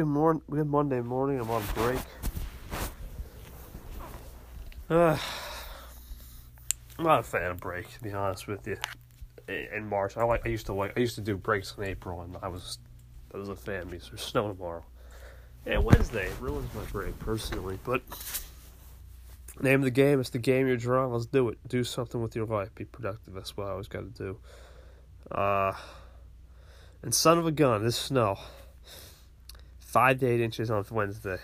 Good morning. Good Monday morning. I'm on break. Uh, I'm not a fan of break, to be honest with you. In March, I like. I used to like. I used to do breaks in April, and I was, I was a fan because there's snow tomorrow. And Wednesday it ruins my break personally, but name of the game. It's the game you're drawing. Let's do it. Do something with your life. Be productive. That's what I always got to do. Uh, and son of a gun, this snow. Five to eight inches on Wednesday.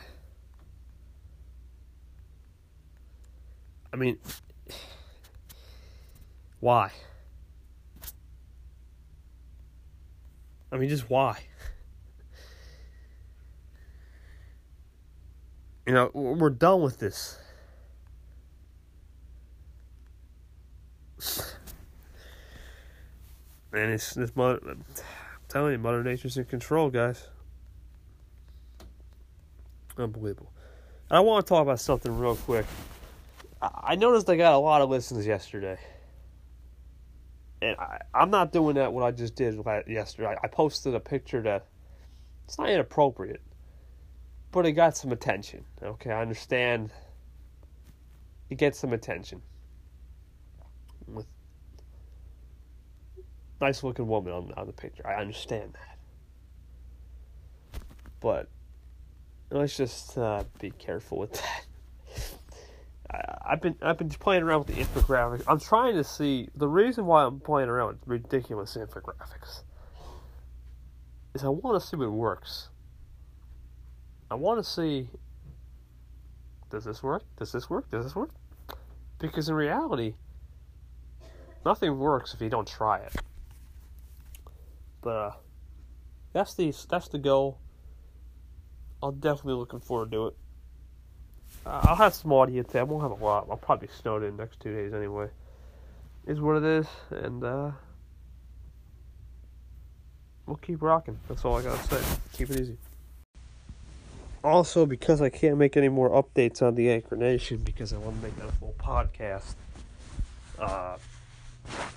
I mean, why? I mean, just why? You know, we're done with this. And it's this mother. I'm telling you, Mother Nature's in control, guys. Unbelievable. I want to talk about something real quick. I noticed I got a lot of listens yesterday. And I, I'm not doing that what I just did yesterday. I, I posted a picture that it's not inappropriate, but it got some attention. Okay, I understand. It gets some attention with nice looking woman on, on the picture. I understand that, but let's just uh, be careful with that. I've been I've been playing around with the infographics. I'm trying to see the reason why I'm playing around with ridiculous infographics is I want to see what works. I want to see does this work? Does this work? Does this work? Because in reality, nothing works if you don't try it. But uh, that's the that's the goal. I'm definitely looking forward to it. Uh, I'll have some audience. I won't have a lot. I'll probably snowed in next two days anyway. Is what it is, and uh, we'll keep rocking. That's all I gotta say. Keep it easy. Also, because I can't make any more updates on the Anchor Nation because I want to make that a full podcast, uh,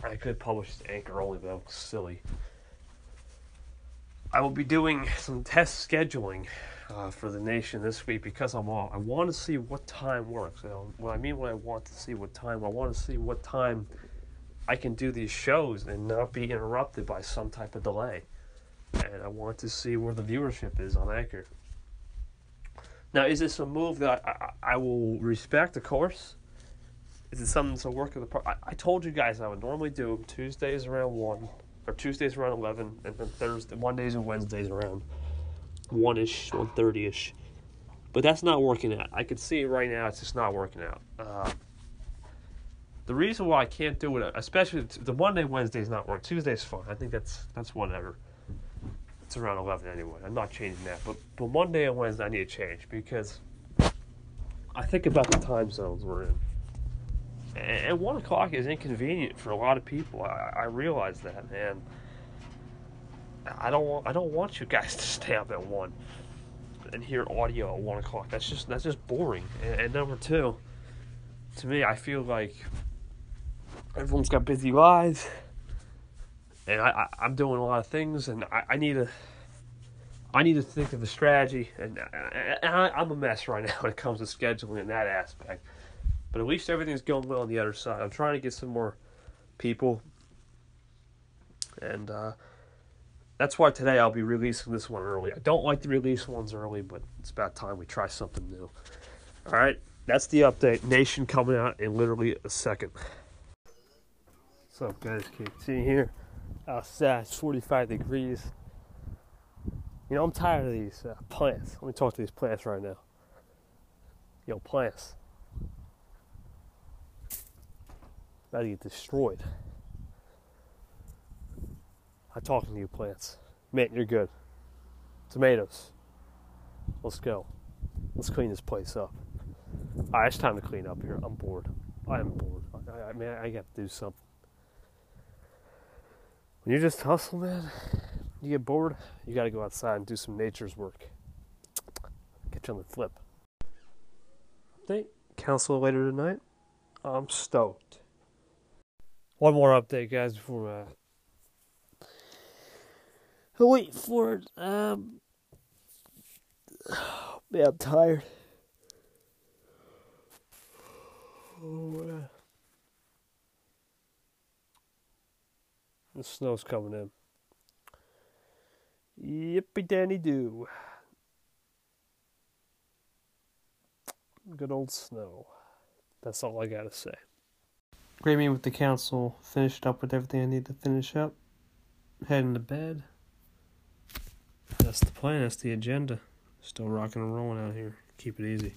I could publish the Anchor only, but that looks silly. I will be doing some test scheduling uh, for the nation this week because I'm off. I want to see what time works. You know, what I mean when I want to see what time, I want to see what time I can do these shows and not be interrupted by some type of delay. And I want to see where the viewership is on Anchor. Now, is this a move that I, I, I will respect, of course? Is it something that's a work of the part? I, I told you guys I would normally do Tuesdays around 1, or Tuesdays around 11, and then Thursday, Mondays and Wednesdays around 1 ish, 1.30 ish. But that's not working out. I can see it right now, it's just not working out. Uh, the reason why I can't do it, especially the Monday, Wednesday is not working. Tuesday's fine. I think that's that's whatever. It's around 11 anyway. I'm not changing that. But, but Monday and Wednesday, I need to change because I think about the time zones we're in. And, and 1 o'clock is inconvenient for a lot of people. I, I realize that. And I don't want I don't want you guys to stay up at 1 and hear audio at 1 o'clock. That's just that's just boring. And, and number two, to me, I feel like everyone's got busy lives and I, I I'm doing a lot of things, and I, I need to I need to think of a strategy, and, and I, I'm a mess right now when it comes to scheduling in that aspect. But at least everything's going well on the other side. I'm trying to get some more people, and uh, that's why today I'll be releasing this one early. I don't like to release ones early, but it's about time we try something new. All right, that's the update. Nation coming out in literally a second. What's up, guys? KT here outside. It's 45 degrees. You know, I'm tired of these uh, plants. Let me talk to these plants right now. Yo, plants. About to get destroyed. I'm talking to you, plants. Man, you're good. Tomatoes. Let's go. Let's clean this place up. All right, it's time to clean up here. I'm bored. I am bored. I, I mean, I got to do something. When you just hustle, man, you get bored, you got to go outside and do some nature's work. Get you on the flip. Update. Council later tonight. I'm stoked. One more update, guys, before uh, I wait for it. Um, Yeah, I'm tired. Oh, yeah. The snow's coming in. Yippee dandy do. Good old snow. That's all I gotta say. Great meeting with the council. Finished up with everything I need to finish up. Heading to bed. That's the plan. That's the agenda. Still rocking and rolling out here. Keep it easy.